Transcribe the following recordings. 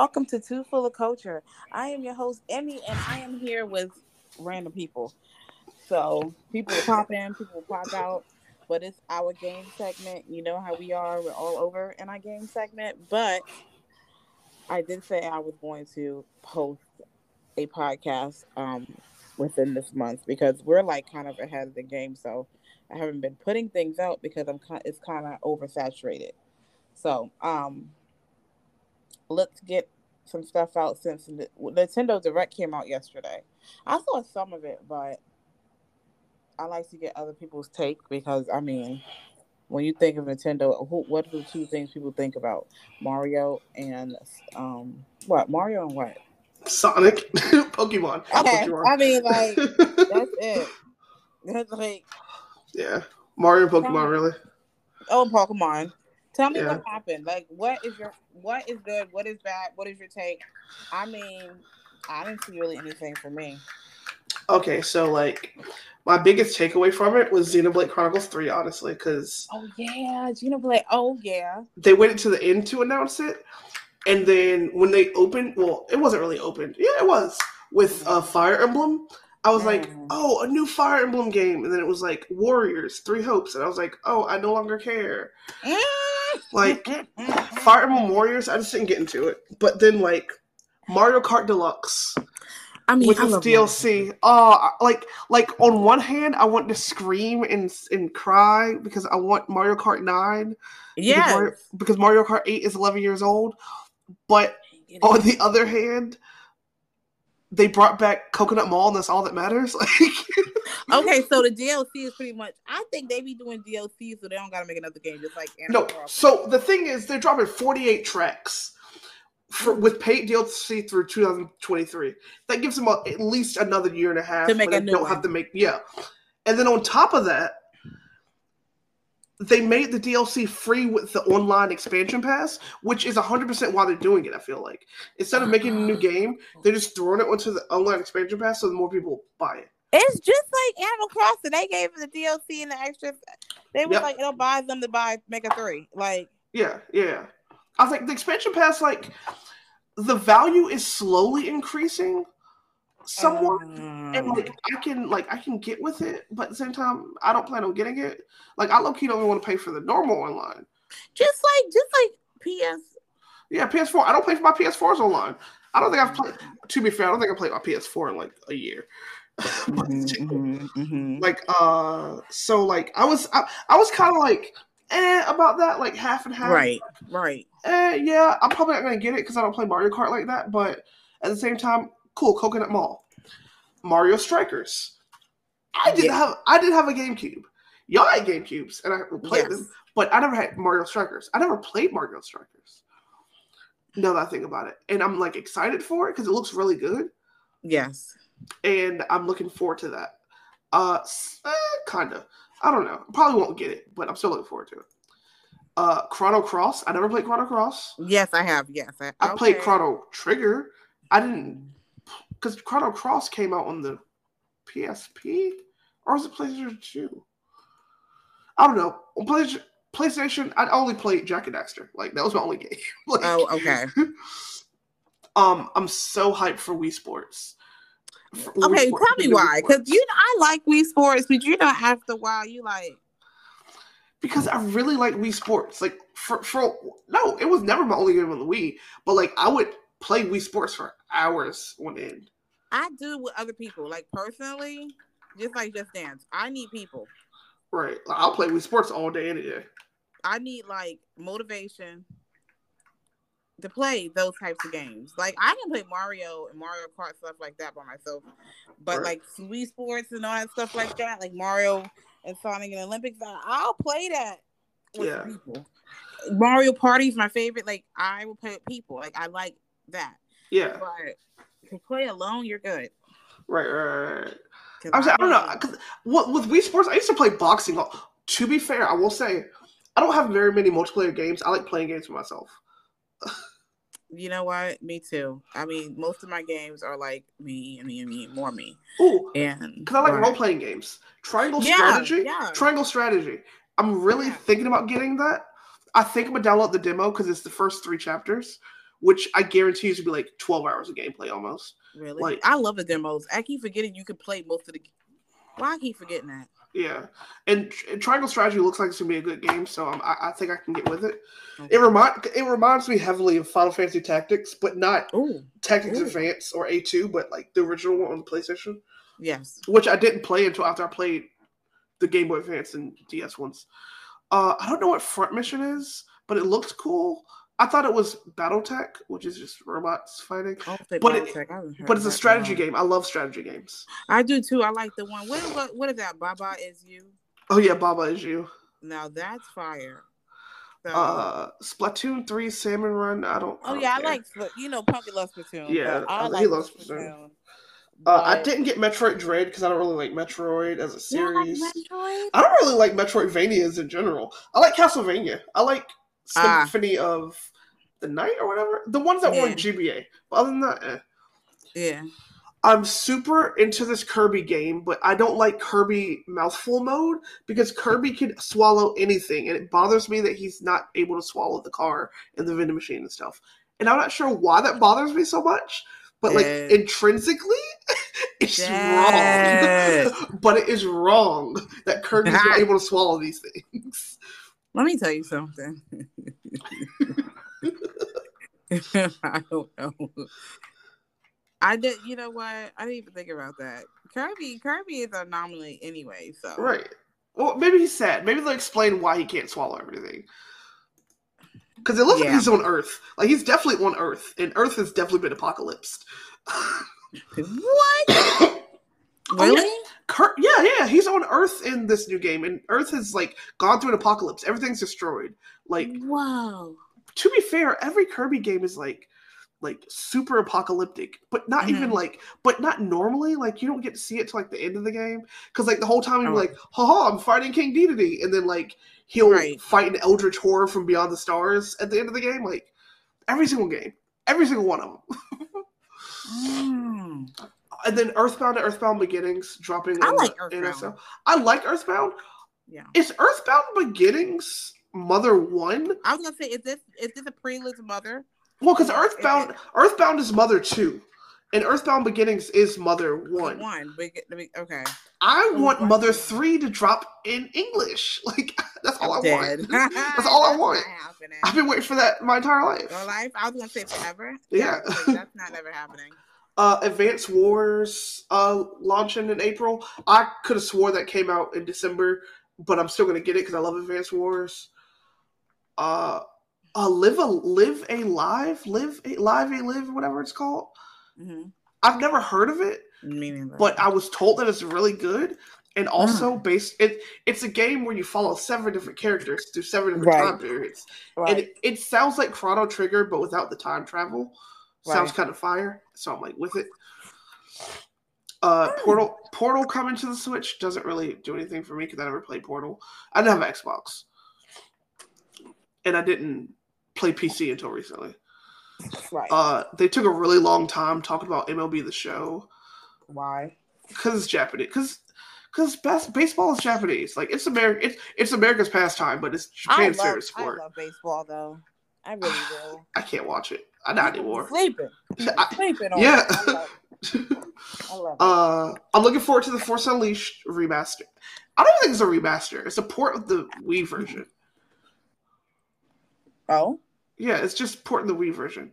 Welcome to Too Full of Kultur. I am your host, Emmy, and I am here with random people. So people pop in, people pop out, but it's our game segment. You know how we are, we're all over in our game segment. But I did say I was going to post a podcast um, within this month because we're like kind of ahead of the game. So I haven't been putting things out because I'm it's kind of oversaturated. So um let's get some stuff out since the Nintendo Direct came out yesterday. I saw some of it, but I like to get other people's take because I mean, when you think of Nintendo, who, what are the two things people think about? Mario and um, what? Mario and what? Sonic, Pokemon. Okay, Pokemon. I mean, like that's it. That's like yeah, Mario and Pokemon, Um, really. oh, Pokemon. Tell me Yeah. what happened. Like, what is your what is good? What is bad? What is your take? I mean, I didn't see really anything for me. Okay, so like my biggest takeaway from it was Xenoblade Chronicles 3, honestly, because Oh yeah, Xenoblade. Oh yeah. they waited to the end to announce it. And then when they opened, well, it wasn't really opened. Yeah, it was with uh, Fire Emblem. I was like, Mm. oh, a new Fire Emblem game. And then it was like Warriors, Three Hopes. And I was like, oh, I no longer care. Like, Fire Emblem Warriors, I just didn't get into it. But then, like, Mario Kart Deluxe I mean, with I DLC. Oh, ah, like, like on one hand, I want to scream and and cry because I want Mario Kart Nine. because because Mario Kart 8 is 11 years old. But on the other hand, they brought back Coconut Mall, and that's all that matters. Like, Okay, so the DLC is pretty much. I think they be doing DLC, so they don't gotta make another game, just like no. Crossing. So the thing is, they're dropping 48 tracks for, with paid DLC through 2023. That gives them a, at least another year and a half To make a new don't one. have to make yeah. And then on top of that, they made the DLC free with the online expansion pass, which is 100% why they're doing it. I feel like instead of oh making a new game, they're just throwing it onto the online expansion pass so the more people buy it. It's just like Animal Crossing. They gave the DLC and the extra. They was Yep. like, it'll buy them to buy make a three. Like, Yeah, yeah. I was like, the expansion pass, like, the value is slowly increasing somewhat. and um, like I can like I can get with it, but at the same time, I don't plan on getting it. Like I low key don't even want to pay for the normal online. just like, just like PS. Yeah, PS4. I don't pay for my PS4s online. I don't think I've played. To be fair, I don't think I played my PS4 in like a year. But Mhm, mhm, mhm. like uh, so like I was I, I was kind of like eh about that, like half and half. Right, right. Eh, yeah, I'm probably not gonna get it because I don't play Mario Kart like that. But at the same time, cool. Coconut Mall, Mario Strikers. I did Yeah. have I did have a GameCube. Y'all had GameCubes, and I played Yes. them, but I never had Mario Strikers. I never played Mario Strikers. Now that I think about it, and I'm like excited for it because it looks really good, Yes. and I'm looking forward to that. Uh, eh, kind of. I don't know. Probably won't get it, but I'm still looking forward to it. Uh, Chrono Cross. I never played Chrono Cross. Yes, I have. Yes. I, I played. Chrono Trigger. I didn't because Chrono Cross came out on the PSP or was it PlayStation Two? I don't know. On PlayStation, PlayStation, I only played Jak and Daxter. Like that was my only game. Like, Oh, okay. um, I'm so hyped for Wii Sports. For Wii Okay, Sports, tell me why. Because you know I like Wii Sports, but you know after a while you like because I really like Wii Sports. Like for for no, it was never my only game on the Wii, but like I would play Wii Sports for hours on end. I do with other people. Like personally, just like Just Dance, I need people. Right, I'll play Wii Sports all day, any day. I need like motivation to play those types of games. Like I can play Mario and Mario Kart stuff like that by myself, but Right. like Wii Sports and all that stuff like that, like Mario and Sonic and Olympics, I'll play that with Yeah. people. Mario Party is my favorite. Like I will play with people. Like I like that. Yeah, But to play alone, you're good. right, right. right. I, was, I don't know. 'cause what with Wii Sports, I used to play boxing. To be fair, I will say, I don't have very many multiplayer games. I like playing games for myself. You know what? Me too. I mean, most of my games are like me and me and me, more me. Ooh, And because I like but- role playing games. Triangle Yeah, strategy. yeah. Triangle strategy. I'm really Yeah. thinking about getting that. I think I'm gonna download the demo because it's the first three chapters, which I guarantee is gonna be like 12 hours of gameplay almost. Really? Like- I love the demos. I keep forgetting you could play most of the. Why I keep forgetting that? Yeah, and, Tr- Triangle Strategy looks like it's gonna be a good game, so um, I, I think I can get with it. Okay. It remind it reminds me heavily of Final Fantasy Tactics, but not Oh Tactics Ooh. Advance or A two, but like the original one on the PlayStation, yes. which I didn't play until after I played the Game Boy Advance and DS ones. Uh, I don't know what Front Mission is, but it looks cool. I thought it was BattleTech, which is just robots fighting, I don't think But it- I but it's a strategy game. I love strategy games. I do too. I like the one. What what, what is that? Baba is you. Oh yeah, Baba is you. Now that's fire. So, Uh, Splatoon three Salmon Run. I don't. I oh don't yeah, I like you know Pumpkin loves Splatoon. Yeah, I- I he loves Splatoon. Uh, I didn't get Metroid Dread because I don't really like Metroid as a You don't like series. Metroid? I don't really like Metroidvanias in general. I like Castlevania. I like Ah. Symphony of the Night or whatever. The ones that were in GBA. But other than that, eh. Yeah. I'm super into this Kirby game, but I don't like Kirby mouthful mode because Kirby can swallow anything, and it bothers me that he's not able to swallow the car and the vending machine and stuff. And I'm not sure why that bothers me so much, but like Yeah. intrinsically, it's wrong. but it is wrong that Kirby's not able to swallow these things. Let me tell you something. I don't know. I did. You know what? I didn't even think about that. Kirby, Kirby is an anomaly anyway. So Right. Well, maybe he's sad. Maybe they'll explain why he can't swallow everything. Because it looks like he's on Earth. Like he's definitely on Earth, and Earth has definitely been apocalypsed. What? Oh, Really? Kurt, yeah, yeah, he's on Earth in this new game, and Earth has like gone through an apocalypse. Everything's destroyed. Like Whoa. to be fair, every Kirby game is like like super apocalyptic, but not even like, but not normally. Like you don't get to see it till like the end of the game, because like the whole time you're Oh. like, haha, I'm fighting King Dedede, and then like he'll Right. fight an eldritch horror from beyond the stars at the end of the game. Like every single game, every single one of them. Mm. and then Earthbound and Earthbound Beginnings dropping. I like the Earthbound. I like Earthbound. Yeah. Is Earthbound Beginnings Mother One? I was gonna say, is this is this a prelude to Mother? Well, because Earthbound, Earthbound is Mother Two, and Earthbound Beginnings is Mother One. One. Okay. I want. Mother Three to drop in English. Like that's all I Dead. want. That's all I want. I've been waiting for that my entire life. Your life? I was gonna say forever. Yeah. Like, that's not ever happening. Uh, Advance Wars uh, launching in April. I could have swore that came out in December, but I'm still gonna get it because I love Advance Wars. Uh, uh, live a live a live live a live a live whatever it's called. Mm-hmm. I've never heard of it, Meaning, but I was told that it's really good. And also based it it's a game where you follow seven different characters through seven different Right. time periods. And it, it sounds like Chrono Trigger, but without the time travel. Sounds kind of fire. So I'm like with it. Uh, Portal Portal coming to the Switch doesn't really do anything for me because I never played Portal. I didn't have an Xbox, and I didn't play PC until recently. Right. Uh, they took a really long time talking about MLB the Show Why? because it's Japanese. Because because bas- baseball is Japanese. Like it's America. It's it's America's pastime, but it's I Japan's love, favorite I sport. love baseball though. I really do. I can't watch it. I not anymore. Sleeping. I- Sleeping on yeah. I love it. I love. Uh, I'm looking forward to the Force Unleashed remaster. I don't think it's a remaster. It's a port of the Wii version. oh. Yeah, it's just porting the Wii version.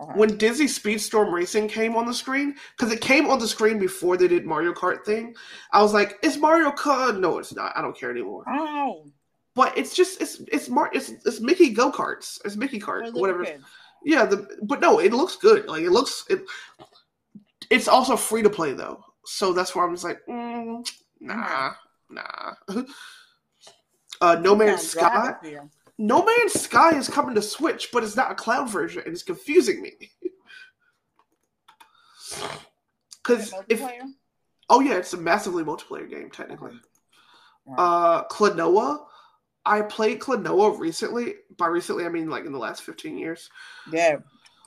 Okay. When Disney Speedstorm Racing came on the screen, because it came on the screen before they did Mario Kart thing, I was like, "It's Mario Kart." No, it's not. I don't care anymore. Oh. But it's just it's it's Mar it's it's Mickey go karts. It's Mickey kart, whatever. kids. Yeah, the but no, it looks good. Like it looks it. It's also free to play though, so that's why I'm just like, mm, nah, nah. uh, No Man's Sky. Driving for you. No Man's Sky is coming to Switch, but it's not a cloud version, and it's confusing me. Because if oh yeah, it's a massively multiplayer game technically. Uh, Klonoa. I played Klonoa recently. By recently, I mean like in the last 15 years. yeah.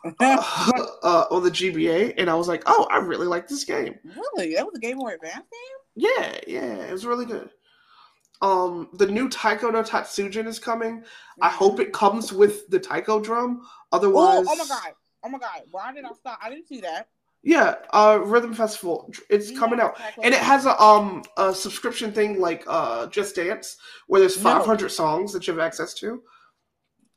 uh, uh, on the GBA, and I was like, "Oh, I really like this game." really? That was a Game Boy Advance game? Yeah, yeah, it was really good. Um, the new Taiko no Tatsujin is coming. I Mm-hmm. hope it comes with the Taiko drum. Otherwise, oh my god! Oh my god! Why did I stop? I didn't see that. Yeah, uh, Rhythm Festival. It's coming out, Taiko and it has a um a subscription thing like uh Just Dance, where there's No. 500 songs that you have access to.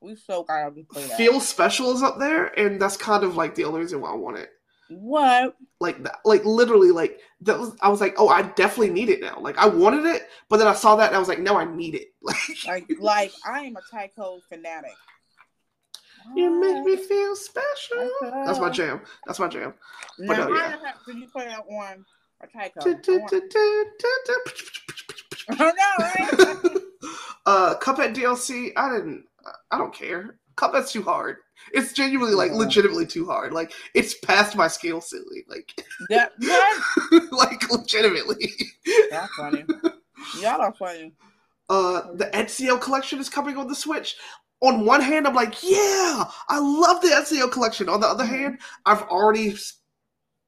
We so gotta be. Feel Special is up there, and that's kind of like the only reason why I want it. What? Like that, like literally, like that was. I was like, oh, I definitely need it now. Like I wanted it, but then I saw that and I was like, no, I need it. Like Like, like I am a Taiko fanatic. you make me feel special. That's my jam. That's my jam. But, Now, uh, yeah. did you play that on a uh, Oh no! Right? Cuphead DLC. I didn't. I don't care. Cuphead's too hard. It's genuinely like Yeah. legitimately too hard. Like it's past my skill ceiling. Like that what? like legitimately. That's funny. Y'all are funny. Uh, the Ezio collection is coming on the Switch. On one hand, I'm like, yeah, I love the Ezio collection. On the other Mhm. hand, I've already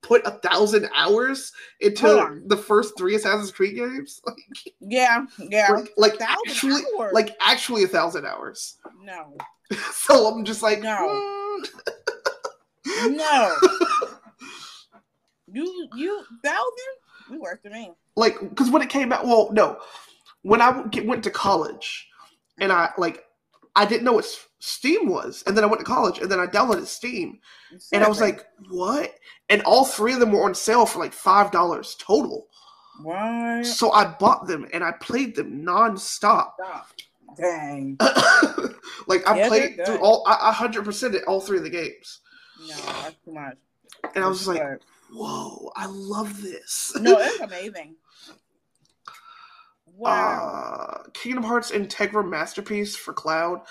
put a thousand hours into the first three Assassin's Creed games. Like, Yeah, yeah. like, like actually, hours? like actually a thousand hours. no, so I'm just like, No. mm. no. you you thousand? You worse than me. like because when it came out, well, no, when I went to college, and I like, I didn't know what Steam was, and then I went to college, and then I downloaded Steam, and I was like, what? And all three of them were on sale for like five dollars total. what? So I bought them and I played them nonstop. Stop. Dang. like I Yeah, played through all, I hundred percent all three of the games, No, that's too much. and I was like, whoa, I love this. no, it's amazing. Wow. uh, Kingdom Hearts Integrum Masterpiece for Cloud.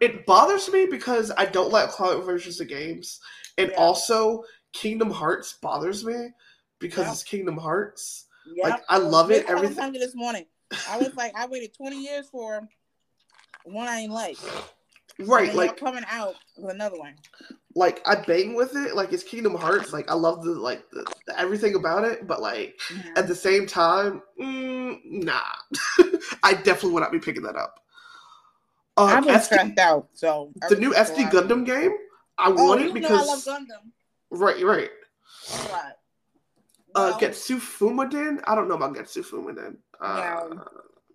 It bothers me because I don't like cloud versions of games, and Yeah. also Kingdom Hearts bothers me because Yeah. it's Kingdom Hearts. Yep. Like I love it. I was Everything. hungry this morning. I was like, I waited 20 years for one I ain't like. Right, like coming out with another one. like I bang with it. Like it's Kingdom Hearts. Like I love the like the, the everything about it. But like Mhm. at the same time, mm, nah, I definitely would not be picking that up. I've been SD stressed out. So the new SD. Gundam game. I Oh, want it know I love because Gundam. right, right. Right. Uh, Getsu Fumaden. I don't know about Getsu Fumaden. Uh,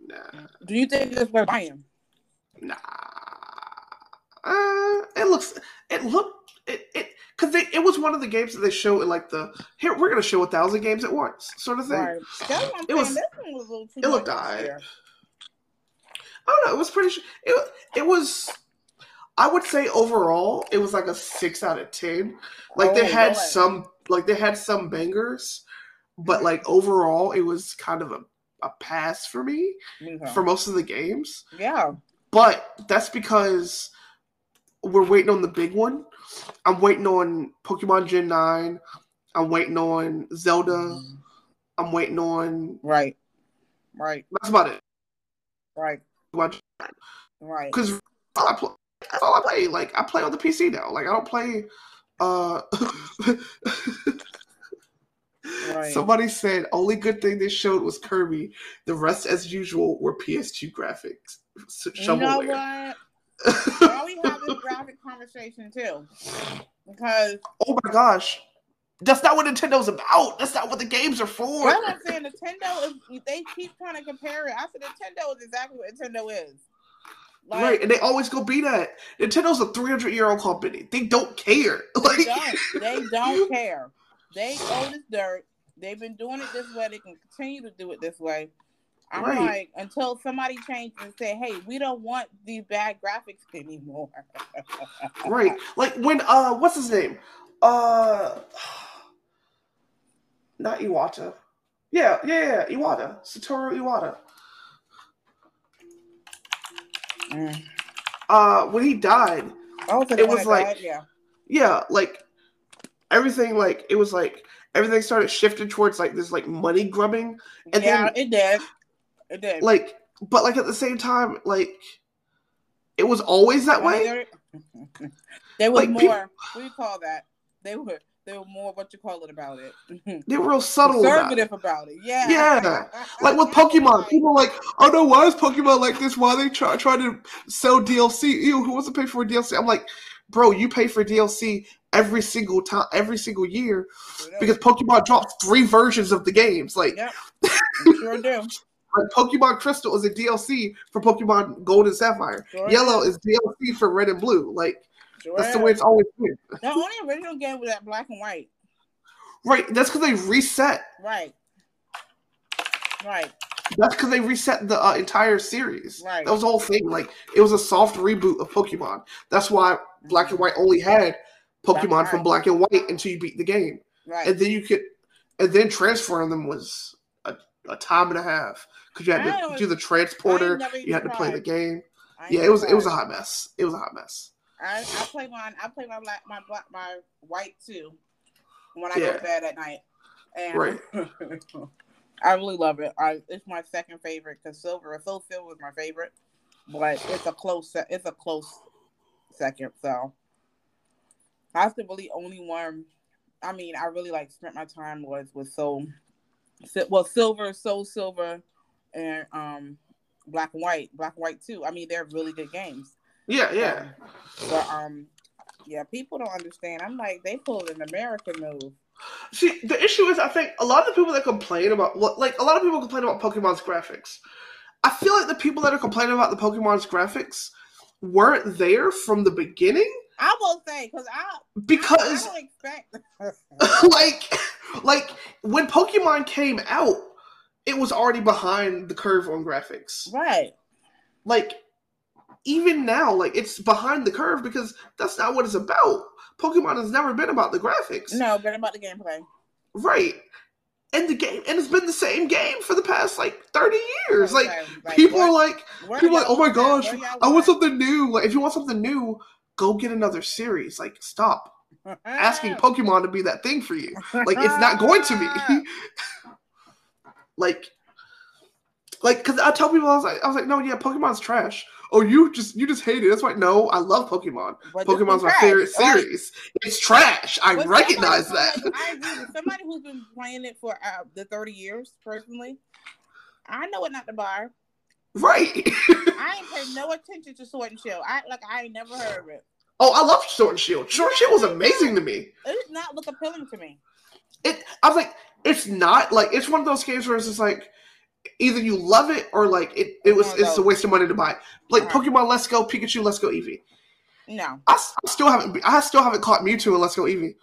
nah, do you think it's worth buying? nah. Uh, it looks. It looked. It it because they it was one of the games that they show in like the here we're gonna show a thousand games at once sort of thing. Right. It saying. was- was it looked much alright. there. I don't know. It was pretty. It it was. I would say overall, it was like a six out of ten. Like they Oh, had boy. some, like they had some bangers, but like overall, it was kind of a, a pass for me Okay. for most of the games. yeah. But that's because we're waiting on the big one. I'm waiting on Pokemon Gen nine. I'm waiting on Zelda. I'm waiting on. Right. Right. That's about it. Right. Because Right. all I play, that's all I play. Like I play on the PC now. Like I don't play. Uh, Right. somebody said only good thing they showed was Kirby. The rest, as usual, were PS2 graphics. S- You know? Why we have this graphic conversation too? Because oh my gosh, that's not what Nintendo's about. That's not what the games are for. that's what I'm saying. Nintendo is they keep trying to compare it. I said Nintendo is exactly what Nintendo is. Like, right, and they always go be that. Nintendo's a 300 year old company. They don't care. They Like, don't. They don't care. They own this dirt. They've been doing it this way. They can continue to do it this way. I'm Right. like, until somebody changed and said, "Hey, we don't want these bad graphics anymore." right, like when uh, what's his name? Uh, not Iwata. Yeah, yeah, yeah, Iwata, Satoru Iwata. Mm. Uh, when he died, Oh, It was like- died? yeah, yeah, like everything, like it was like everything started shifting towards like this like money grubbing, and yeah, then- it did. It did. like, but like at the same time, like it was always that way. There was Like, more. people- what do you call that? They were they were more what you call it about it. They were real subtle about it. Conservative about it. Yeah. Yeah. Like with Pokemon, people are like, oh no, why is Pokemon like this? Why they try try to sell DLC? Ew, who wants to pay for a DLC? I'm like, bro, you pay for DLC every single time, every single year, because Pokemon drops three versions of the games. Like, Yep. Sure do. Like Pokemon Crystal is a DLC for Pokemon Gold and Sapphire. Yellow is DLC for Red and Blue. Like that's the way it's always been. The only original game was that black and white. Right. That's because they reset. Right. Right. That's because they reset the uh, entire series. Right. That was the whole thing. Like it was a soft reboot of Pokemon. That's why Black and White only had Pokemon That's from. Black and White until you beat the game, Right. and then you could, and then transferring them was a, a time and a half because you had to was- do the transporter. You had to play the game. Yeah, it was it was a hot mess. It was a hot mess. I, I play mine. I play my black, my black, my white too. When I go to bed at night, and Right. I really love it. I it's my second favorite because silver, Soul Silver is my favorite, but it's a close. It's a close second. So have to really only one. I mean, I really like spent my time was with so, Well, silver, so Silver, and um, Black and White, Black and White too. I mean, they're really good games. Yeah, yeah. But um, yeah, people don't understand. I'm like, they pulled an American move. See, the issue is, I think a lot of the people that complain about, like a lot of people complain about Pokemon's graphics. I feel like the people that are complaining about the Pokemon's graphics weren't there from the beginning I will say because I because, I don't expect. like, like when Pokemon came out, it was already behind the curve on graphics. right. Like, even now, like it's behind the curve because that's not what it's about. Pokemon has never been about the graphics. No, but about the gameplay. Right. And the game, and it's been the same game for the past like thirty years. Like, Okay, people what- are like, people are like, oh my gosh, I want something new. Like, if you want something new, go get another series. Like, stop asking Pokemon to be that thing for you. Like, it's not going to be. like, like, because I tell people, I was like, I was like, no, yeah, Pokemon's trash. Oh, you just you just hate it. That's why. No, I love Pokemon. But Pokemon's my favorite Like, series. It's trash. I recognize that. somebody- I agree. with Somebody who's been playing it for uh, the 30 years, personally, I know it not to buy. Right. I ain't paid no attention to Sword and Shield. I like I ain't never heard of it. oh, I love Sword and Shield. Sword and Shield was amazing to me. It did not look appealing to me. It. I was like, it's not like it's one of those games where it's just like either you love it or like it. It was. It's a waste of money to buy. Like Right. Pokemon Let's Go, Pikachu Let's Go Eevee. No. I still haven't. I still haven't caught Mewtwo and Let's Go Eevee.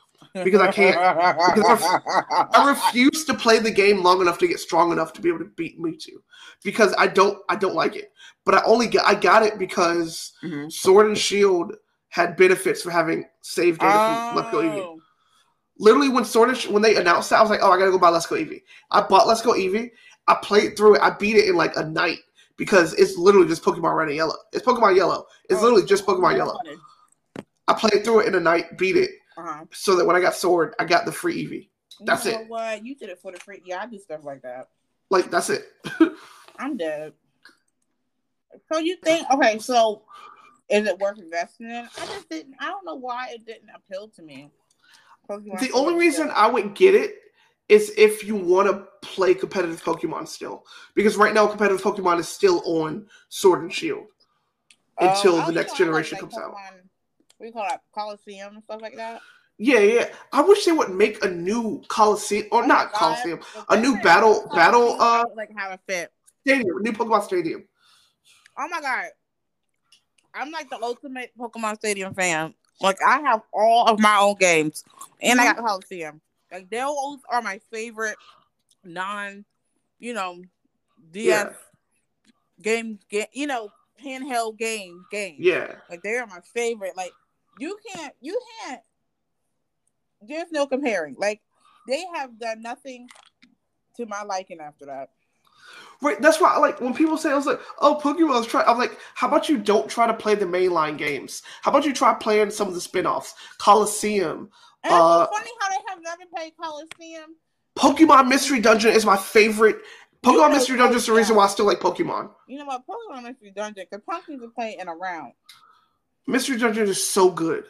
Because I can't. I refuse to play the game long enough to get strong enough to be able to beat Mewtwo because I don't. I don't like it. But I only got. I got it because Mhm. Sword and Shield had benefits for having saved data from Let's Go Eevee. Literally, when Sword and Sh- when they announced that, I was like, "Oh, I gotta go buy Let's Go Eevee." I bought Let's Go Eevee. I played through it. I beat it in like a night because it's literally just Pokemon Red and Yellow. It's Pokemon Yellow. It's Oh, literally just Pokemon Yellow. funny. I played through it in a night, beat it, Uh-huh. so that when I got Sword, I got the free Eevee. That's you know it. What you did it for the free? Yeah, I do stuff like that. Like that's it. I'm dead. So you think? Okay, so is it worth investing in? I just didn't. I don't know why it didn't appeal to me. Pokemon the only reason. I would get it is if you want to play competitive Pokemon still, because right now competitive Pokemon is still on Sword and Shield until Oh, the oh, next generation like comes out. Pokemon- What do you call it? Colosseum and stuff like that. Yeah, yeah. I wish they would make a new Colosseum or Oh not God, Colosseum, a new battle- battle, uh, like how it fit. stadium, new Pokemon Stadium. Oh my god. I'm like the ultimate Pokemon Stadium fan. Like I have all of my own games. And I mm-hmm. got Colosseum. Like those are my favorite non, you know, DS Yeah, game game you know, handheld game game. yeah. Like they are my favorite. Like you can't you can't there's no comparing. Like they have done nothing to my liking after that. Right. That's why, I like, when people say, "I was like, oh, Pokemon's try," I'm like, how about you don't try to play the mainline games? How about you try playing some of the spin-offs, Colosseum, And Uh, it's funny how they have never played Colosseum. Pokemon Mystery Dungeon is my favorite. You Pokemon know Mystery Dungeon is the reason why I still like Pokemon. You know what? Pokemon Mystery Dungeon, because Pumpkins are playing in a round. Mystery Dungeon is so good.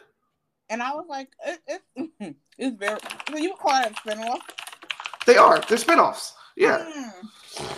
And I was like, it, it, It's very. So you call it a spinoff? They are. They're spinoffs. Yeah. Mm.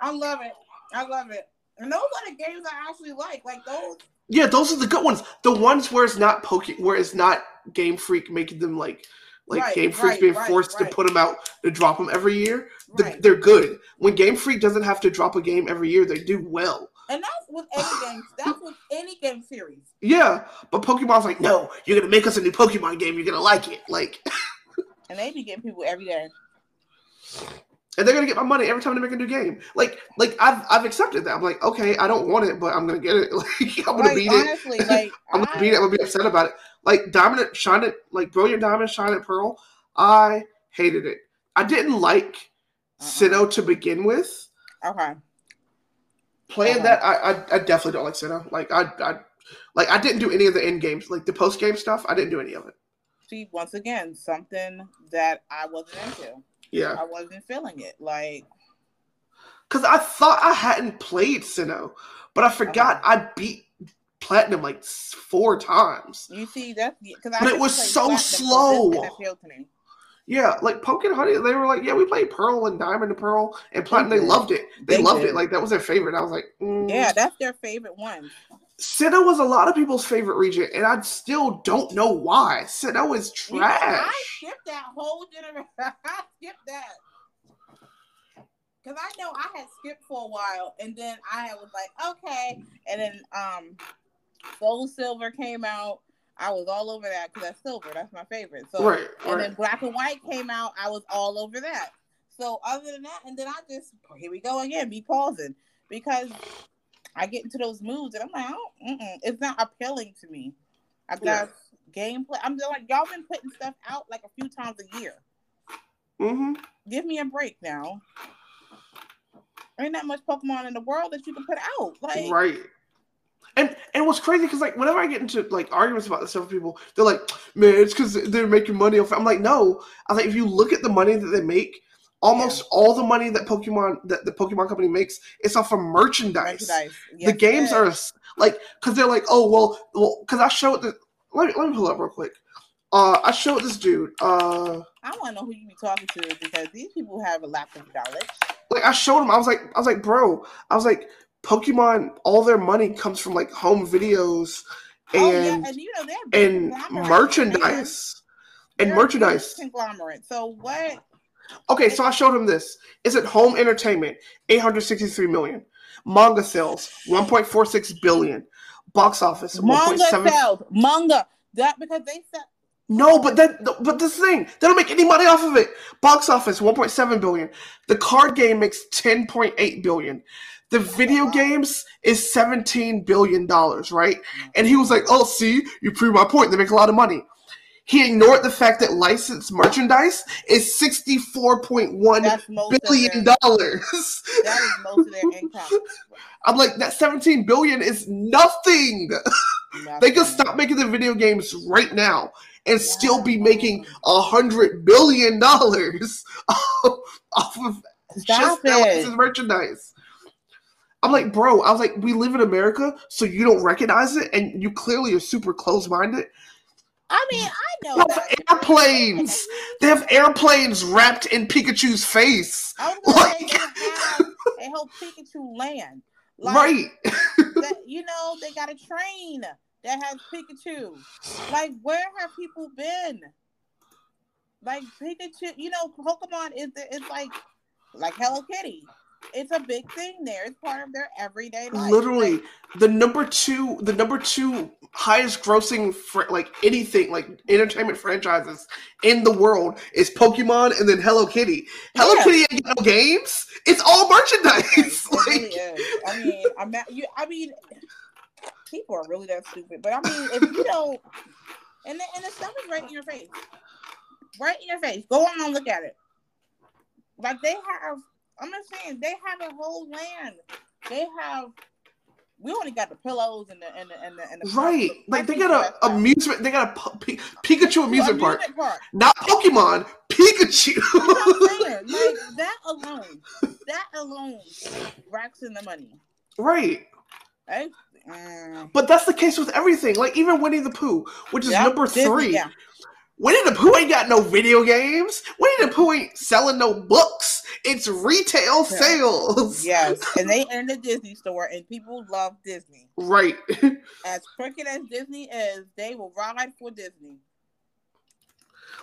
I love it. I love it. And those are the games I actually like. Like those. Yeah, those are the good ones. The ones where it's not poke, where it's not Game Freak making them like, like Right, Game Freak's right, being right, forced to put them out to drop them every year. th- Right. They're good. When Game Freak doesn't have to drop a game every year, they do well. And that's with any game. That's with any game series. Yeah, but Pokemon's like, no, you're gonna make us a new Pokemon game. You're gonna like it. Like, And they be getting people every day. And they're gonna get my money every time they make a new game. Like, like I've I've accepted that. I'm like, okay, I don't want it, but I'm gonna get it. Like, I'm gonna beat it. like I'm gonna I- beat it. I'm gonna be upset about it. Like Dominant Shine it, like Brilliant Diamond, Shining, Pearl. I hated it. I didn't like Uh-uh. Sinnoh to begin with. Okay. Playing Uh-huh. that, I, I I definitely don't like Sinnoh. Like I I like I didn't do any of the end games, like the post game stuff. I didn't do any of it. See, once again, something that I wasn't into. Yeah, I wasn't feeling it. Like because I thought I hadn't played Sinnoh, but I forgot Uh-huh. I beat Platinum like four times. you see, that's because But it was so slow. That appealed to me. Yeah, like Poke and Honey, they were like, yeah, we played Pearl and Diamond and Pearl and Platinum. They did. loved it. They, They loved did. it. Like that was their favorite. I was like, mm. Yeah, that's their favorite one. Sinnoh was a lot of people's favorite region, and I still don't know why. Sinnoh is You know, I trash. skipped that whole generation. I skipped that. Cause I know I had skipped for a while, and then I was like, okay, and then um, Gold Silver came out. I was all over that because that's silver. That's my favorite. So right, and right. then Black and White came out. I was all over that. So other than that, and then I just here we go again, be pausing because I get into those moods and I'm like, oh, it's not appealing to me. I got gameplay. I'm just like, y'all been putting stuff out like a few times a year. Mm-hmm. Give me a break now. Ain't that much Pokemon in the world that you can put out. Like, Right. And and what's crazy because like whenever I get into like arguments about this stuff with people, they're like, "Man, it's because they're making money off." it." I'm like, "No." I think if you look at the money that they make, almost all the money that Pokemon that the Pokemon company makes is off of merchandise. merchandise. the games are like because they're like, "Oh well, well," because I showed the. Let me let me pull up real quick. Uh, I showed this dude. Uh, I want to know who you be talking to because these people have a lack of knowledge. like I showed him. I was like, I was like, bro. I was like, Pokemon. All their money comes from like home videos and oh yeah, and you know they're and merchandise and They're a big merchandise. conglomerate. So what? Okay, so I showed him this. Is it home entertainment? Eight hundred sixty-three million. Manga sales, one point four six billion. Box office, Manga seven. sales, manga. That because they sell. No, but that, but this thing, they don't make any money off of it. Box office, one point seven billion. The card game makes ten point eight billion. The video games is seventeen billion dollars, right? And he was like, "Oh, see, you prove my point. They make a lot of money." He ignored the fact that licensed merchandise is sixty-four point one That's most of billion dollars. that is most of their income. I'm like, that 17 billion is nothing. They could stop making the video games right now and still be making a hundred billion dollars off of Stop just licensed merchandise. I'm like, bro, I was like, we live in America, so you don't recognize it, and you clearly are super close-minded. I mean, I know They have airplanes. They have airplanes wrapped in Pikachu's face. I was Like- they have a whole Pikachu land. Like, right. that, you know, they got a train that has Pikachu. Like, where have people been? Like Pikachu, you know, Pokemon is it's like like Hello Kitty. It's a big thing there. It's part of their everyday life. Literally, Like, the number two, the number two highest grossing fr- like anything like entertainment franchises in the world is Pokemon and then Hello Kitty. Hello Yeah. Kitty ain't no games. It's all merchandise. it really like, is. I mean, I'm not, you. I mean, people are really that stupid. But I mean, if you don't, and the, and the stuff is right in your face, right in your face. Go on and look at it. Like they have. I'm just saying they have a whole land. They have. We only got the pillows and the and the and the, and the right? Like they got a amusement. They got a Pikachu amusement park, park. not Pokemon. Pikachu. You know what I'm saying? Like that alone, that alone racks in the money. right. I, mm, But that's the case with everything. Like even Winnie the Pooh, which is yeah, number Disney, three. yeah. Winnie the Pooh ain't got no video games. Winnie the Pooh ain't selling no books. It's retail Yeah. sales. Yes, and they in the Disney store, and people love Disney. Right. As crooked as Disney is, they will ride for Disney.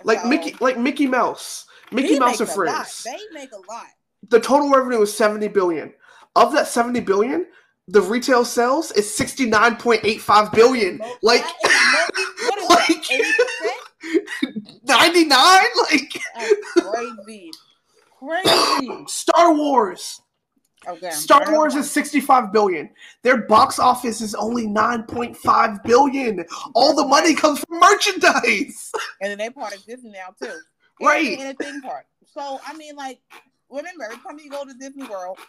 like So, Mickey like Mickey Mouse. Mickey Mouse and a lot. Friends. They make a lot. The total revenue is 70 billion. Of that 70 billion, the retail sales is 69.85 billion. Mo- Like that is mo- what is like-? Eighty percent? 99 like That's crazy. Crazy. Star Wars. Okay. Star Wars is 65 billion. Their box office is only 9.5 billion. All the money comes from merchandise. and then they part of Disney now too. Right. In a theme park. So I mean, like, remember every time you go to Disney World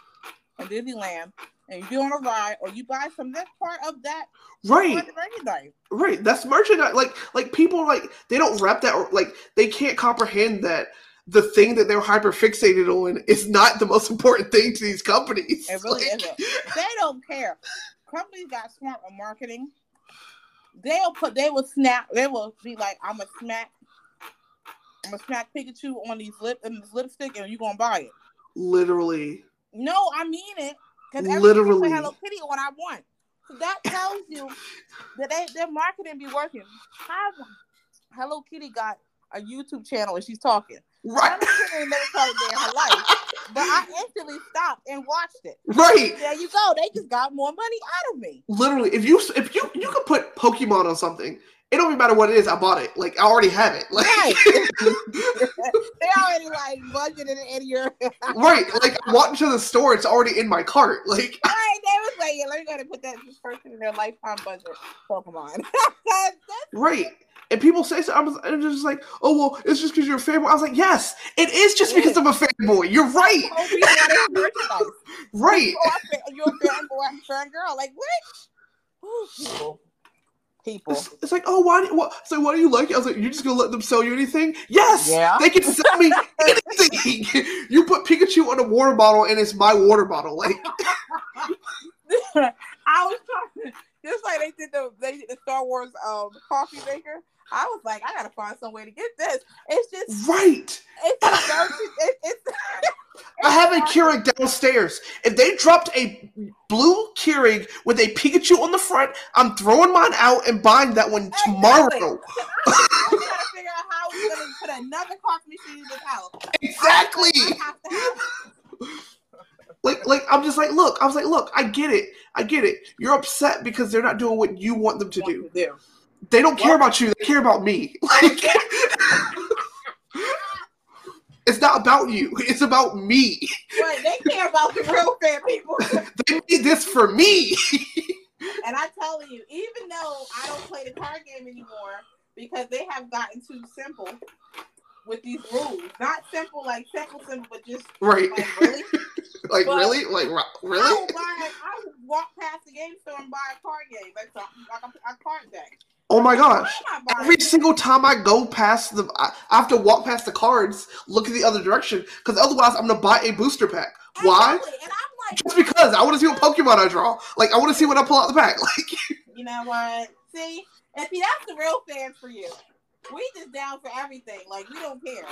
or Disneyland and you go on a ride or you buy some, that's part of that Right. part of the merchandise. Right. That's merchandise. Like like people like they don't wrap that or like they can't comprehend that the thing that they're hyper fixated on is not the most important thing to these companies. It really Like, isn't. They don't care. Companies got smart with marketing. They'll put. They will snap. They will be like, "I'm a smack. I'm gonna smack Pikachu on these lip and this lipstick, and you gonna buy it." Literally. No, I mean it. Because Literally. Hello Kitty what I want. So that tells you that they, their marketing be working. How Hello Kitty got a YouTube channel and she's talking. Right. Kitty ain't never a day in her life. But I instantly stopped and watched it. Right. There you go. They just got more money out of me. Literally. If you if you you could put Pokemon on something, it don't even matter what it is. I bought it. Like I already have it. Like Right. they already like budgeted it in your right. Like I walked into the store, it's already in my cart. Like Right, they was like, yeah, let me go ahead and put that this person in their lifetime budget. Pokemon. Right. And people say so. I'm I'm just like, oh well, it's just because you're a fanboy. I was like, yes, it is just It because is. I'm a fanboy. You're right. whole reason why they have merchandise. Right. Oh, I fan, you're a fanboy, I'm a fan girl. Like what? Ooh, people. People. It's, it's like, oh, why? Do, what? So, why do you like it? I was like, you're just gonna let them sell you anything? Yes, Yeah. they can sell me anything. you put Pikachu on a water bottle, and it's my water bottle. Like, I was talking just like they did the they did the Star Wars um coffee maker. I was like, I gotta find some way to get this. It's just right? it's just so- it, it's I have a Keurig downstairs. If they dropped a blue Keurig with a Pikachu on the front, I'm throwing mine out and buying that one tomorrow. Exactly. Trying to figure out how we're gonna put another coffee machine in this house. Exactly. I have to have Like, like I'm just like, look. I was like, look. I get it. I get it. You're upset because they're not doing what you want them to do. to do. They don't care about you. They care about me. Like, it's not about you. It's about me. But they care about the real fan people. They need this for me. And I tell you, even though I don't play the card game anymore because they have gotten too simple with these rules. Not simple like simple, simple, but just right. like really. Like really? Like ri- I would, buy. I will walk past the game store and buy a card game, like, so, like a, a card deck. Oh my gosh. Why am I buying Every single time I go past the, I have to walk past the cards, look in the other direction, because otherwise I'm gonna buy a booster pack. Why? Exactly. And I'm like, Just because I want to see what Pokemon I draw. Like I want to see what I pull out the pack. Like you know what? See, if see, that's the real fans for you. We just down for everything. Like we don't care.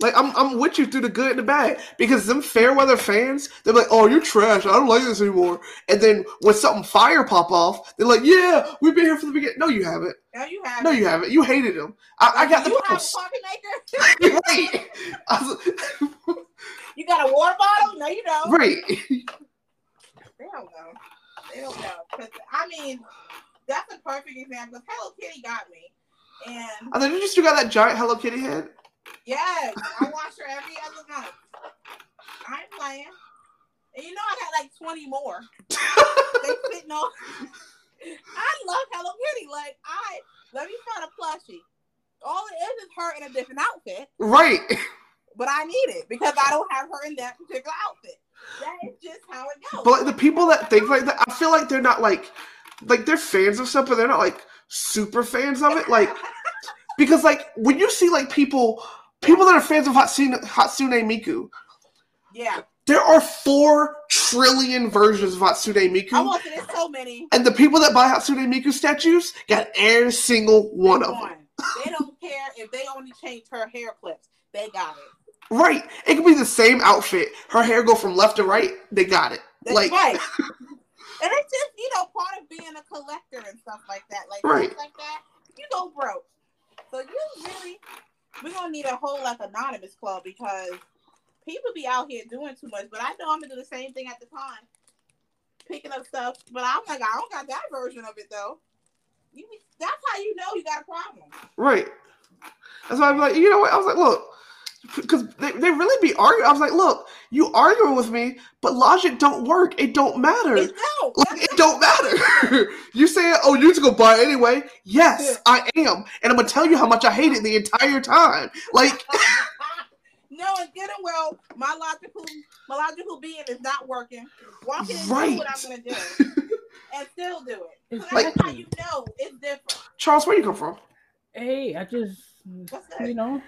Like I'm, I'm with you through the good and the bad because them fair weather fans, they're like, "Oh, you're trash. I don't like this anymore." And then when something fire pop off, they're like, "Yeah, we've been here from the beginning." No, you haven't. Now you haven't. No, you haven't. You hated them. I, I got you the have a post. coffee maker. right. Was- You got a water bottle? No, you don't. right. They don't know. They don't know. 'Cause, I mean, that's a perfect example. Hello Kitty got me, and I thought you still got that giant Hello Kitty head. Yes, I watch her every other month. I'm playing. And you know I got like twenty more. they sitting on. I love Hello Kitty. Like I let me find a plushie. All it is is her in a different outfit, Right. but I need it because I don't have her in that particular outfit. That is just how it goes. But like, the people that think like that, I feel like they're not like, like they're fans of stuff, but they're not like super fans of it. Like because like when you see like people, people that are fans of Hatsune, Hatsune Miku, yeah, there are four trillion versions of Hatsune Miku. I want. There's so many. and the people that buy Hatsune Miku statues got every single one of them. They don't care if they only change her hair clips. They got it. Right. It could be the same outfit. Her hair go from left to right. They got it. That's like right. and it's just you know part of being a collector and stuff like that. Like Right. like that, you go broke. So you really, we're gonna need a whole like anonymous club because people be out here doing too much. But I know I'm gonna do the same thing at the time, picking up stuff. But I'm like, I don't got that version of it though. You, that's how you know you got a problem. Right. That's why I'm like, you know what? I was like, look, because they, they really be arguing. I was like, look, you arguing with me, but logic don't work. It don't matter. It don't. Like, it don't matter. you saying, oh, you to go buy it anyway? Yes, I am, and I'm gonna tell you how much I hate it the entire time. Like, no, and getting well, my logical, my logical being is not working. Walking into Right. what I'm gonna do, and still do it. So that's Like- how you know it's different. Charles, where you come from? Hey, I just What's you know.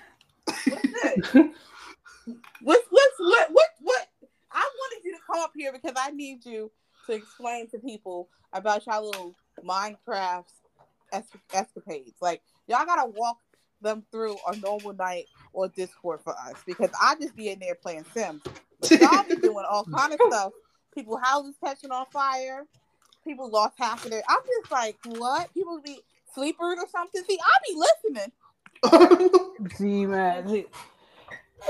What's? What's what's what what what? I wanted you to come up here because I need you to explain to people about y'all little Minecraft es- escapades. Like y'all gotta walk them through a normal night or Discord for us because I just be in there playing Sims. But y'all be doing all kind of stuff. People houses catching on fire. People lost half of their. I'm just like, what? People be sleepers or something. See, I be listening. See, man. See,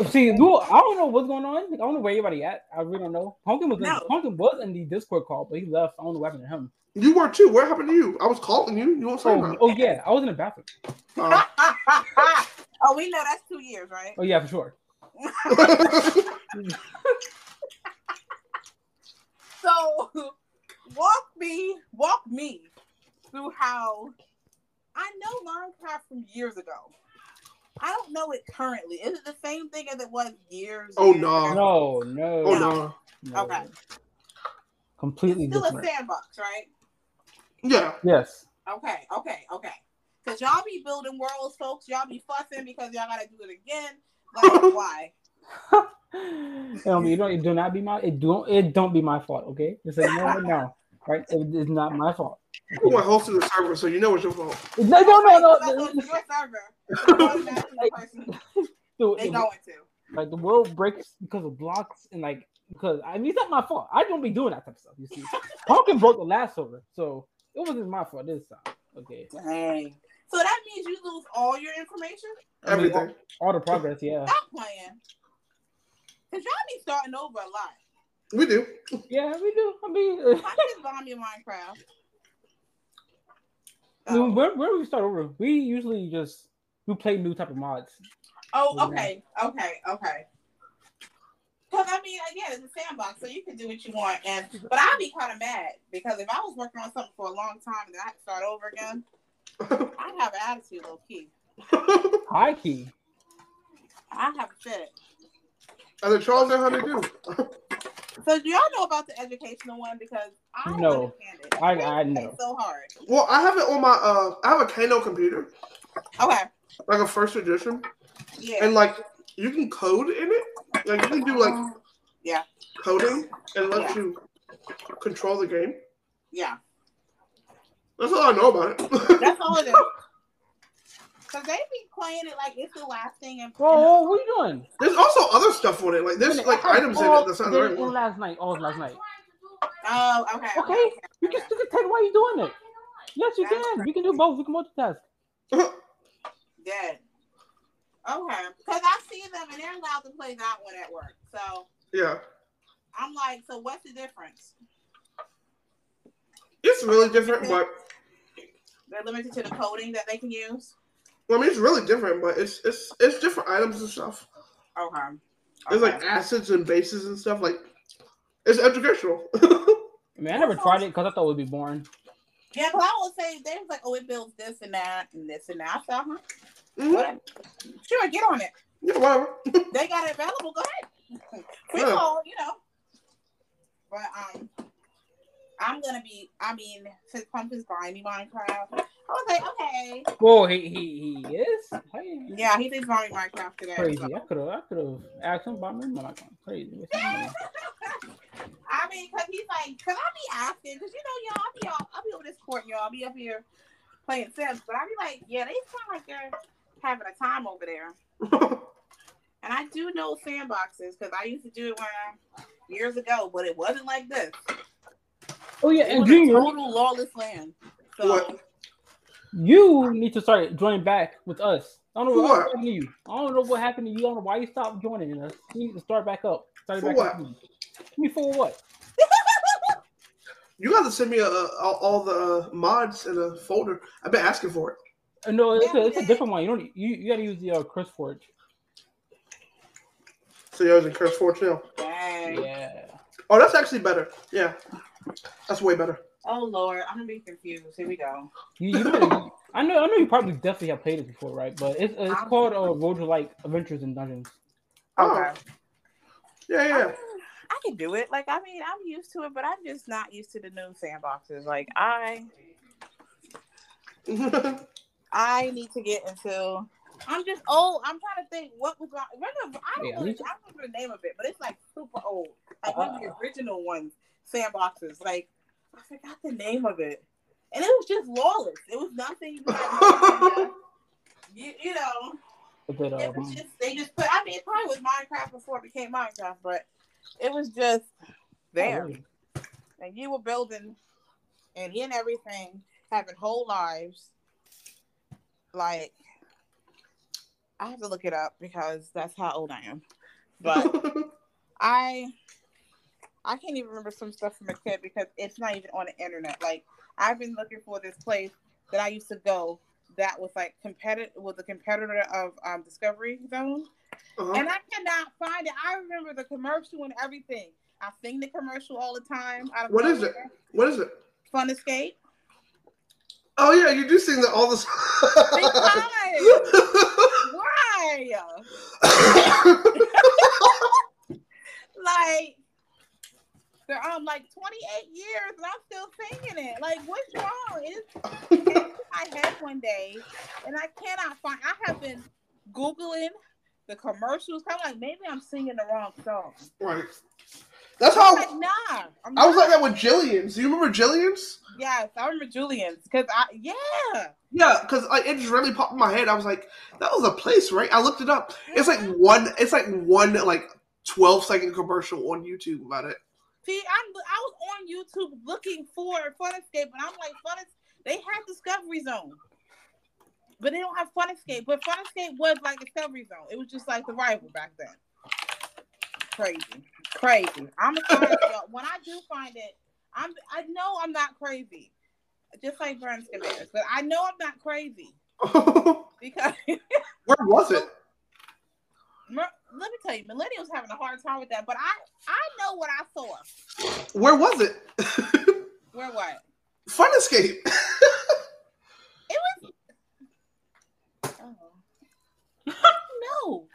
see you, I don't know what's going on. I don't know where everybody at. I really don't know. Pumpkin was in, Pumpkin was in the Discord call, but he left. I don't know what happened to him. you were too. What happened to you? I was calling you. You won't say Oh, oh yeah, I was in the bathroom. Uh, oh, we know that's two years, right? Oh yeah, for sure. So walk me, walk me through how I know Minecraft from years ago. I don't know it currently. Is it the same thing as it was years? Oh, years no. ago? No, no, oh No. no. no. Okay. Completely It's still different. a sandbox, right? Yeah. Yes. Okay, okay, okay. Cause y'all be building worlds, folks. Y'all be fussing because y'all gotta do it again. Like why? um, you don't. It do not be my. It don't. It don't be my fault. Okay. Just say no right now. Right. It is not my fault. You were hosting the server, so you know it's your fault. No, no, no, That's no. your server. So what's that to the Dude, They it- going to. like the world breaks because of blocks and like because I mean it's not my fault. I don't be doing that type of stuff. You see, Pumpkin broke the last server, so it wasn't my fault this time. Okay, Dang. So that means you lose all your information? I mean, Everything. all the progress, yeah, Stop playing. Cause y'all be starting over a lot. We do. yeah, we do. I mean, I just bomb your Minecraft. I mean, Oh. where where we start over? We usually just we play new type of mods. oh, okay, okay, okay. Cause I mean, again, it's a sandbox, so you can do what you want. And but I'd be kind of mad because if I was working on something for a long time and then I had to start over again, I'd have an attitude, low key. High key. I'd have a fit. And then Charles know how to do. So do y'all know about the educational one? Because I don't No. understand it. I- They I play know. so hard. well, I have it on my uh I have a Kano computer, Okay. like a first edition. Yeah. And like you can code in it. Like you can do like Yeah. coding and let Yeah. you control the game. yeah. That's all I know about it. That's all it is. Cause they be playing it like it's the last thing. And Whoa, what are you doing? There's also other stuff on it. Like there's like items in it that's not the right one. last night. Oh, it last night. oh, okay. Okay, you can still take while you doing it. Yes, you can. You can do both. You can multitask. Dead. Okay. Cause I see them and they're allowed to play that one at work. So yeah. I'm like, so what's the difference? It's really different, but They're limited to the coding that they can use. Well, I mean it's really different, but it's it's it's different items and stuff. Okay. There's Okay. like acids and bases and stuff. Like it's educational. I mean, I never tried it because I thought it would be boring. Yeah, because I would say they was like, oh, it builds this and that and this and that. I said, huh? Mhm. What? Sure, get on it. Yeah, whatever. They got it available. Go ahead. We Yeah. all, you know. But um, I'm gonna be. I mean, since Pumpkin's buying me Minecraft, I was like, okay. Whoa, he he he is. Hey, Yeah, he thinks buying me Minecraft today. so- crazy. I could have I could have asked him about me. I'm crazy. What's happening? I mean, cause he's like, cause I be asking, cause you know, y'all, I be all, I be over Discord, y'all, I'll be up here playing Sims, but I be like, yeah, they sound like they're having a time over there. And I do know sandboxes because I used to do it when I, years ago, but it wasn't like this. Oh yeah, It and was a Junior, total lawless land. So What? you need to start joining back with us. I don't know what what? happened to you. I don't know what happened to you. I don't know why you stopped joining us. You need to start back up. Start For back what? up. I mean, for what? you got to send me a, a, all- all the uh, mods in a folder. I've been asking for it. Uh, No, it's a, it's a different one. You don't. You, you got to use the uh, CurseForge. So yours in CurseForge now. Yeah. Oh, that's actually better. Yeah, that's way better. Oh Lord, I'm gonna be confused. Here we go. You, you better, I know. I know you probably definitely have played it before, right? But it's it's called uh, Roguelike Adventures in Dungeons. Oh, Okay. yeah, yeah. I can do it. Like I mean, I'm used to it, but I'm just not used to the new sandboxes. Like I, I need to get into. I'm just old. I'm trying to think what was my. Remember, I don't Yeah, know. I don't remember the name of it, but it's like super old. Like one of the original ones, sandboxes. Like I forgot the name of it, and it was just lawless. It was nothing. You, you, you know. But that, It was um, just they just put. I mean, it probably was Minecraft before it became Minecraft, but it was just there, oh, really? and you were building, and in everything, having whole lives. Like, I have to look it up because that's how old I am. But I, I can't even remember some stuff from a kid because it's not even on the internet. Like, I've been looking for this place that I used to go that was like competitive was a competitor of um, Discovery Zone, Uh-huh. and I cannot find it. I remember the commercial and everything. I sing the commercial all the time. What is it? What is it? Fun Escape. Oh yeah, you do sing that all the time. why? Like they're um like 28 years and I'm still singing it. Like what's wrong? It's it came to my head one day and I cannot find. I have been googling the commercials. I'm like maybe I'm singing the wrong song. right. That's how like nah. I'm I was not. like that with Jillian's. Do you remember Jillian's? Yes, I remember Julian's because I yeah. Yeah, because like it just really popped in my head. I was like, that was a place, right? I looked it up. It's like one. It's like one like twelve second commercial on YouTube about it. See, I'm I was on YouTube looking for Fun Escape, and I'm like, Fun Es- they have Discovery Zone, but they don't have Fun Escape. But Fun Escape was like Discovery Zone. It was just like the rival back then. Crazy, crazy. I'm sorry, y'all. When I do find it, I'm I know I'm not crazy, just like Berenstain Bears, but I know I'm not crazy because Where was it? Let me tell you, millennials having a hard time with that. But I I know what I saw. Where was it? Where what? Fun Escape. It was. Oh. oh. no.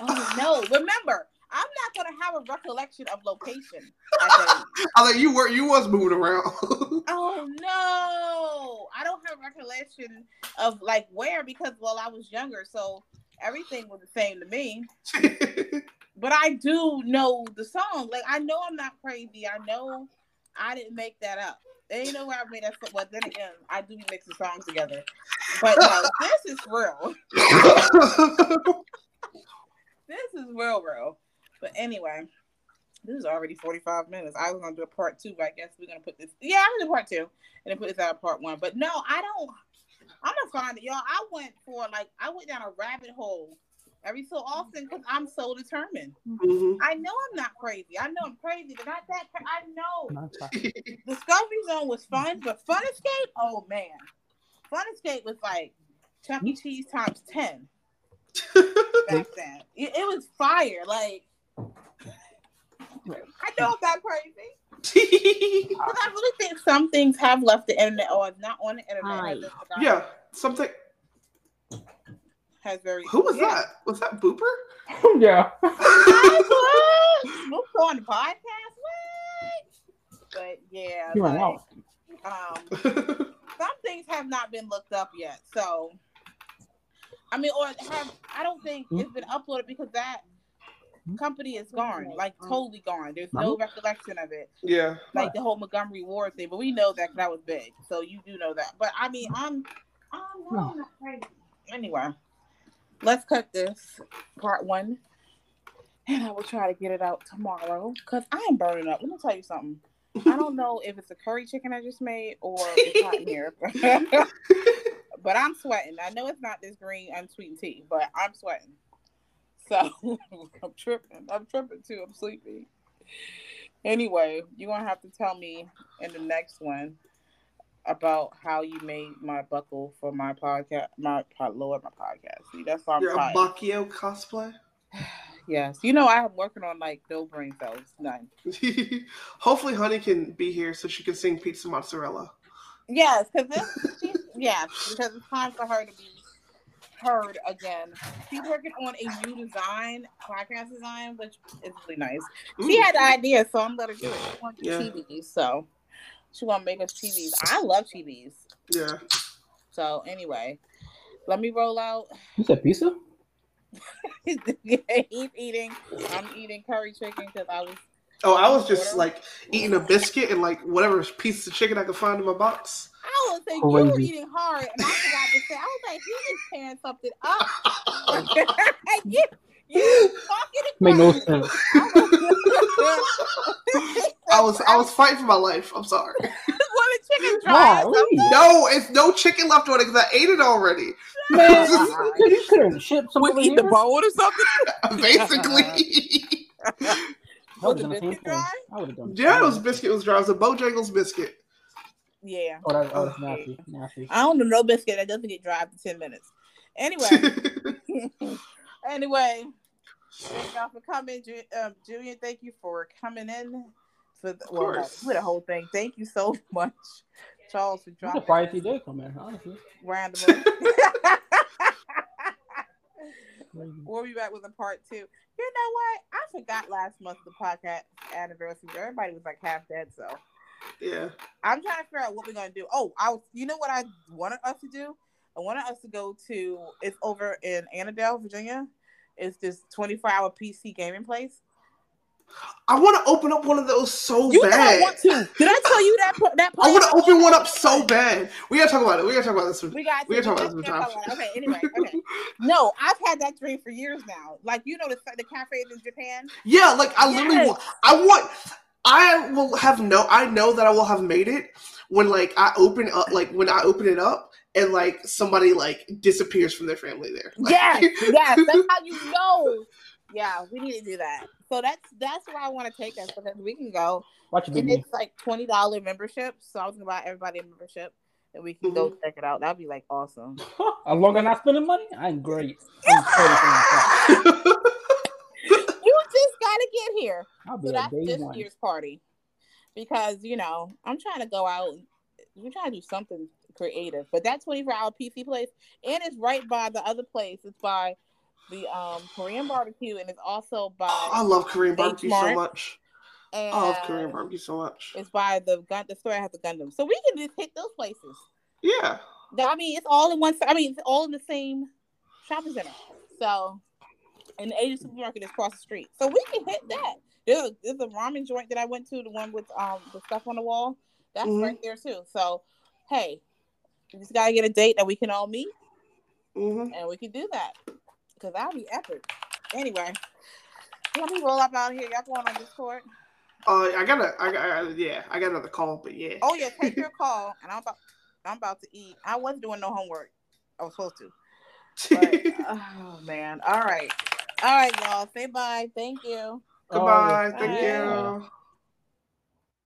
Oh no! Remember, I'm not gonna have a recollection of location. At that age. I like, you were you was moving around. oh no! I don't have recollection of like where because well I was younger, so everything was the same to me. But I do know the song. Like I know I'm not crazy. I know I didn't make that up. There ain't no way I made that. But well, then again, I do mix the songs together. But no, this is real. This is real, real. But anyway, this is already 45 minutes. I was gonna do a part two, but I guess we're gonna put this. Yeah, I'm gonna do part two and then put this out of part one. But no, I don't. I'm gonna find it, y'all. I went for like I went down a rabbit hole every so often because I'm so determined. Mhm. I know I'm not crazy. I know I'm crazy, but not that. Cra- I know Not fine. Discovery Zone was fun, but Fun Escape, oh man, Fun Escape was like Chuck E. Cheese times ten back then. It, it was fire. Like I know I'm not crazy. Because I really think some things have left the internet or not on the internet. Hi. Has, been forgotten. yeah, something. has very. Who was yeah. that? Was that Booper? yeah. We'll go on the podcast. What? But yeah, You ran like, out. um, some things have not been looked up yet. So, I mean, or have I don't think it's been uploaded because that Mm-hmm. company is gone, like um, totally gone. There's no mm-hmm. recollection of it, yeah. like the whole Montgomery Ward thing. But we know that 'cause that was big, so you do know that. But I mean, I'm, I'm, hmm. I'm not crazy. Anyway, let's cut this part one, and I will try to get it out tomorrow because I am burning up. Let me tell you something. I don't know if it's a curry chicken I just made or it's hot in here, but I'm sweating. I know it's not this green unsweetened tea, but I'm sweating. So I'm tripping. I'm tripping too. I'm sleepy. Anyway, you're gonna have to tell me in the next one about how you made my buckle for my podcast, my Lord, my podcast. See, that's why I'm You're a. Cosplay. Yes, you know I'm working on like no brain cells, none. Hopefully, Honey can be here so she can sing Pizza Mozzarella. Yes, because this, yes, because it's time for her to be heard again. She's working on a new design, podcast design, which is really nice. She Ooh. had the idea, so I'm gonna do it. She wants Yeah. chibis, so she want to make us chibis. I love chibis. Yeah. So anyway, let me roll out. You said pizza? He's eating. I'm eating curry chicken because I was. Oh, I was just like eating a biscuit and like whatever piece of chicken I could find in my box. I was saying you were eating hard, and I forgot to say. I was like, he is tearing something up. you, you fucking Made no crazy. sense. I was I was fighting for my life. I'm sorry. When the chicken dry, Wow, No, it's no chicken left on it because I ate it already. Man, you could you could have shipped some we over eat the here. bone or something. Basically. I would have Was done the the biscuit thing. dry? I would have done. the yeah, it was thing. biscuit was dry. It was a Bojangles biscuit. Yeah, Oh, that, oh, that's nasty. Nasty. I don't know no biscuit that doesn't get dry after ten minutes. Anyway, anyway, thank y'all for coming, Ju- um, Julian. Thank you for coming in for the, well, no, course. for the whole thing. Thank you so much, Charles, for I'm dropping surprised he did come in, honestly. randomly. Crazy. we'll be back with a part two. You know what? I forgot last month the podcast anniversary. Everybody was like half dead, so yeah. I'm trying to figure out what we're gonna do. Oh, I was. You know what I wanted us to do? I wanted us to go to. It's over in Annandale, Virginia. It's this 24 hour PC gaming place. I want to open up one of those so You bad. want to. Did I tell you that? That I want to open one up so bad. We gotta talk about it. We gotta talk about this. We got. We gotta talk about this sometime. Okay. Anyway. Okay. No, I've had that dream for years now. Like you know the the cafes in Japan. Yeah, like I literally want. I want. I will have no. I know that I will have made it when like I open up, like when I open it up, and like somebody like disappears from their family there. Like, Yes, yes, that's how you know. Yeah, we need to do that. So that's that's where I want to take us because we can go, Watch it, and it's like twenty dollar membership. So I was gonna buy everybody a membership, and we can go Mm-hmm. check it out. That'd be like awesome. As long as I'm not spending money, I'm great. I'm totally fine with that. You just gotta get here. I'll So be that's this one. year's party because you know I'm trying to go out. We're trying to do something creative, but that 24 hour PC place, and it's right by the other place. It's by the um Korean barbecue, and it's also by I love Korean barbecue so much. and I love Korean barbecue so much. It's by the gun. The store has the Gundam, so we can just hit those places. Yeah. I mean, it's all in one. I mean, it's all in the same shopping center. So, and the Asian supermarket is across the street, so we can hit that. There's a, there's a ramen joint that I went to, the one with um the stuff on the wall. That's Mhm. right there too. So, hey, we just gotta get a date that we can all meet, hmm and we can do that because that'll be epic. Anyway, let me roll up out here. Y'all going on Discord? Uh, I gotta. I got. Yeah, I got another call, but yeah. Oh yeah, take your call, and I'm about I'm about to eat. I wasn't doing no homework. I was supposed to. But, oh man. All right. All right, y'all. Say bye. Thank you. Goodbye. Oh, Thank Bye. you.